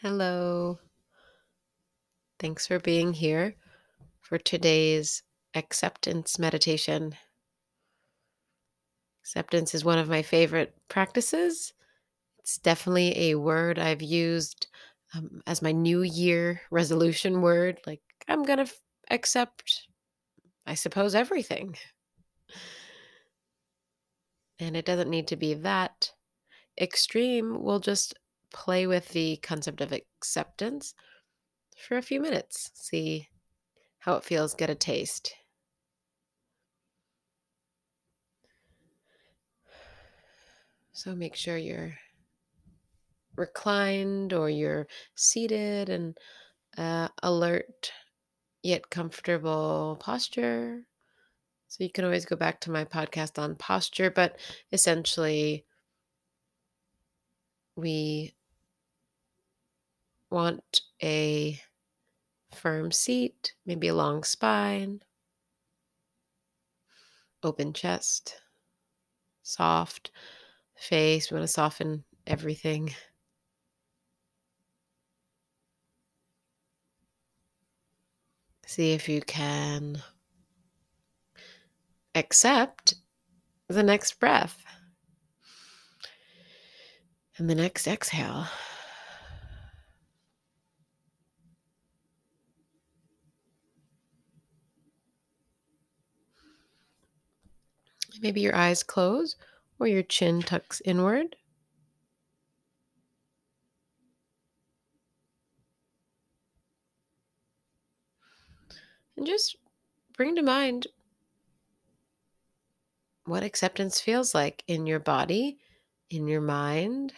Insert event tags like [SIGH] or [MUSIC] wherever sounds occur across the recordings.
Hello. Thanks for being here for today's acceptance meditation. Acceptance is one of my favorite practices. It's definitely a word I've used um, as my new year resolution word. Like, I'm going to f- accept, I suppose, everything. And it doesn't need to be that extreme. We'll just play with the concept of acceptance for a few minutes, see how it feels, get a taste. So make sure you're reclined or you're seated and uh, alert yet comfortable posture. So you can always go back to my podcast on posture, but essentially, we want a firm seat, maybe a long spine, open chest, soft face. We want to soften everything. See if you can accept the next breath and the next exhale. Maybe your eyes close or your chin tucks inward. And just bring to mind what acceptance feels like in your body, in your mind.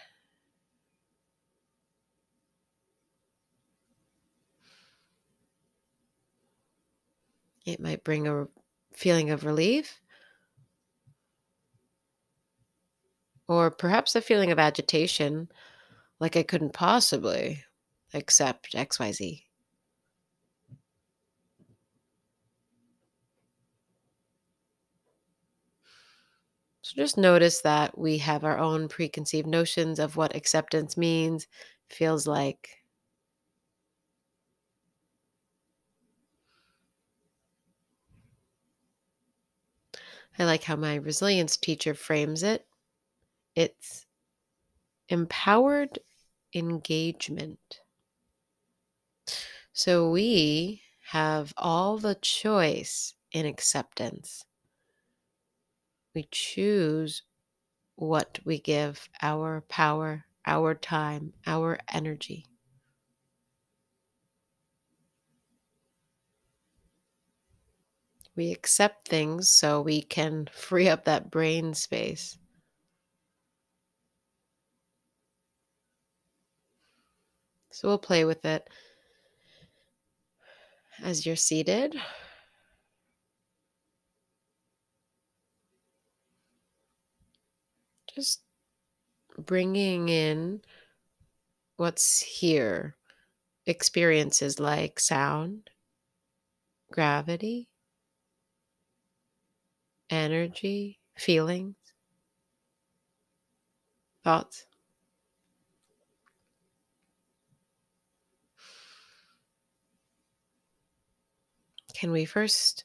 It might bring a feeling of relief or perhaps a feeling of agitation, like I couldn't possibly accept XYZ. So just notice that we have our own preconceived notions of what acceptance means, feels like. I like how my resilience teacher frames it. It's empowered engagement. So we have all the choice in acceptance. We choose what we give our power, our time, our energy. We accept things so we can [LAUGHS] free up that brain space. So we'll play with it as you're seated. Just bringing in what's here experiences like sound, gravity, energy, feelings, thoughts. Can we first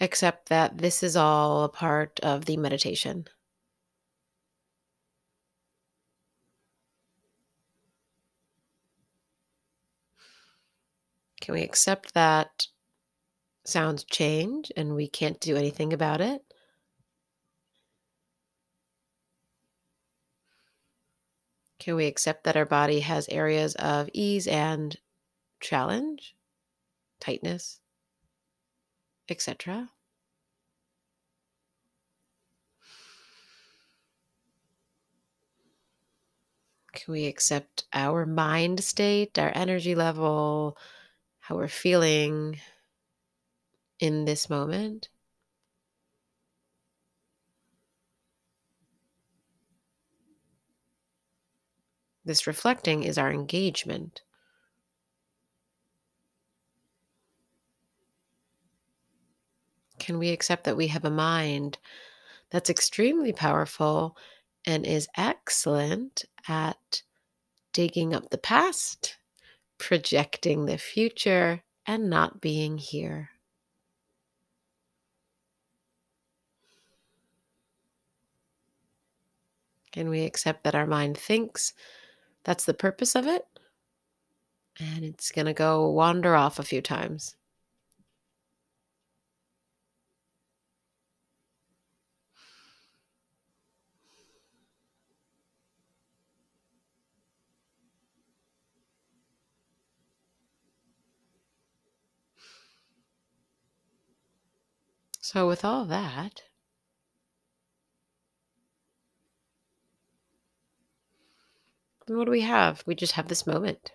accept that this is all a part of the meditation? Can we accept that sounds change and we can't do anything about it? Can we accept that our body has areas of ease and challenge, tightness, etc.? Can we accept our mind state, our energy level, how we're feeling in this moment? This reflecting is our engagement. Can we accept that we have a mind that's extremely powerful and is excellent at digging up the past projecting the future and not being here. Can we accept that our mind thinks that's the purpose of it? And it's going to go wander off a few times. So, with all that, what do we have? We just have this moment.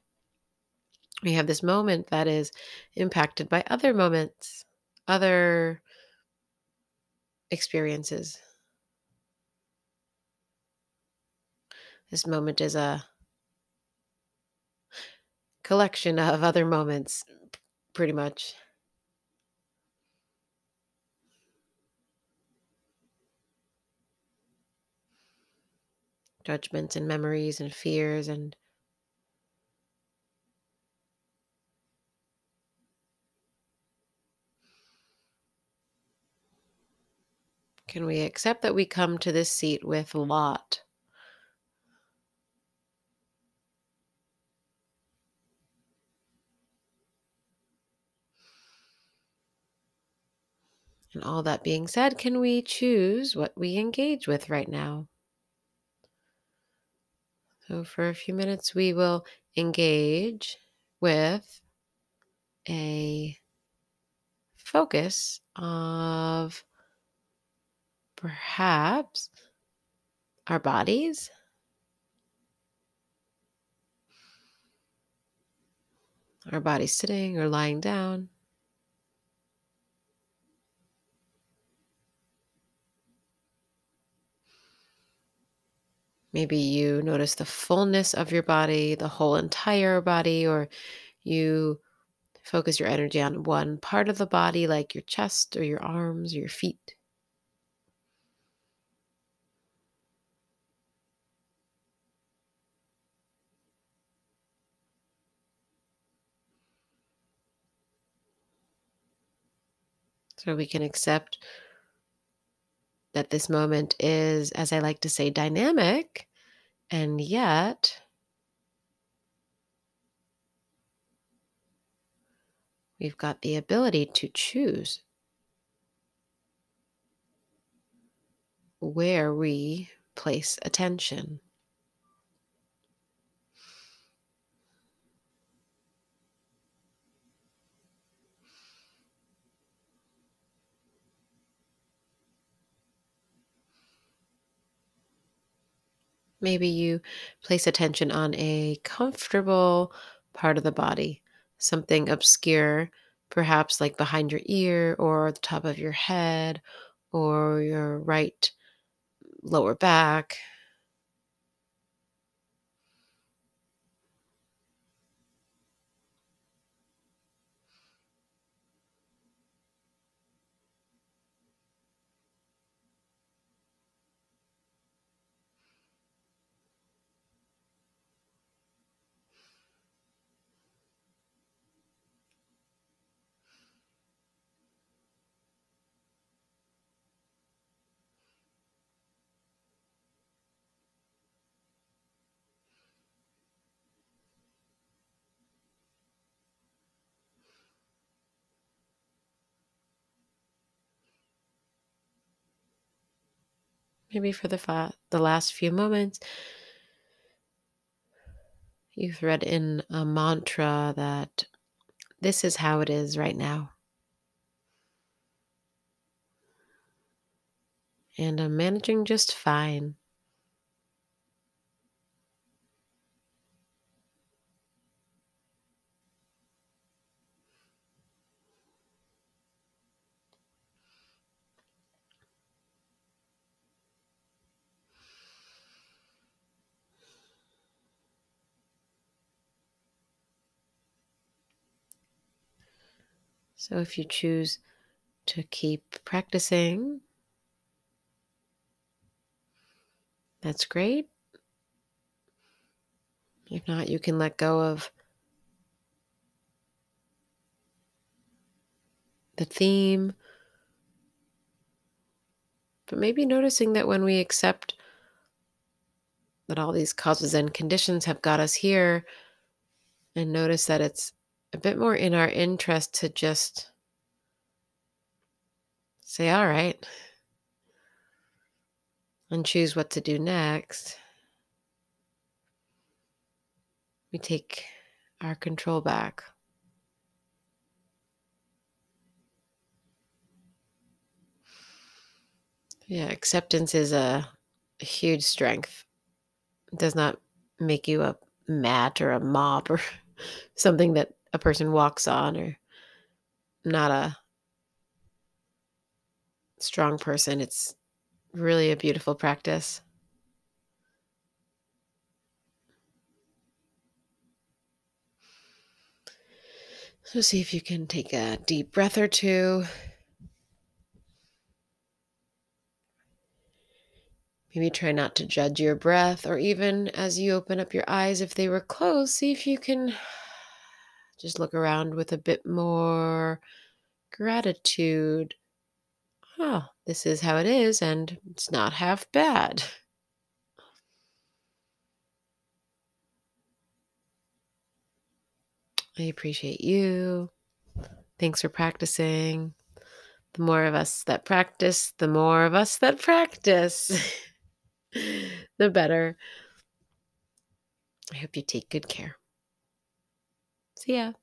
We have this moment that is impacted by other moments, other experiences. This moment is a collection of other moments, pretty much. Judgments and memories and fears and Can we accept that we come to this seat with lot? And all that being said, can we choose what we engage with right now? So, for a few minutes, we will engage with a focus of perhaps our bodies. Our bodies sitting or lying down. Maybe you notice the fullness of your body, the whole entire body, or you focus your energy on one part of the body, like your chest or your arms or your feet. So we can accept that this moment is, as I like to say, dynamic, and yet we've got the ability to choose where we place attention. Maybe you place attention on a comfortable part of the body, something obscure, perhaps like behind your ear or the top of your head or your right lower back. Maybe for the fa- the last few moments, you've read in a mantra that this is how it is right now. And I'm managing just fine. So if you choose to keep practicing, that's great. If not, you can let go of the theme. But maybe noticing that when we accept that all these causes and conditions have got us here, and notice that it's a bit more in our interest to just say, all right, and choose what to do next. We take our control back. Yeah, acceptance is a, huge strength. It does not make you a mat or a mop or [LAUGHS] something that a person walks on or not a strong person. It's really a beautiful practice. So, see if you can take a deep breath or two. Maybe try not to judge your breath, or even as you open up your eyes, if they were closed, see if you can just look around with a bit more gratitude. Oh, this is how it is, and it's not half bad. I appreciate you. Thanks for practicing. The more of us that practice, the more of us that practice, [LAUGHS] the better. I hope you take good care. See ya.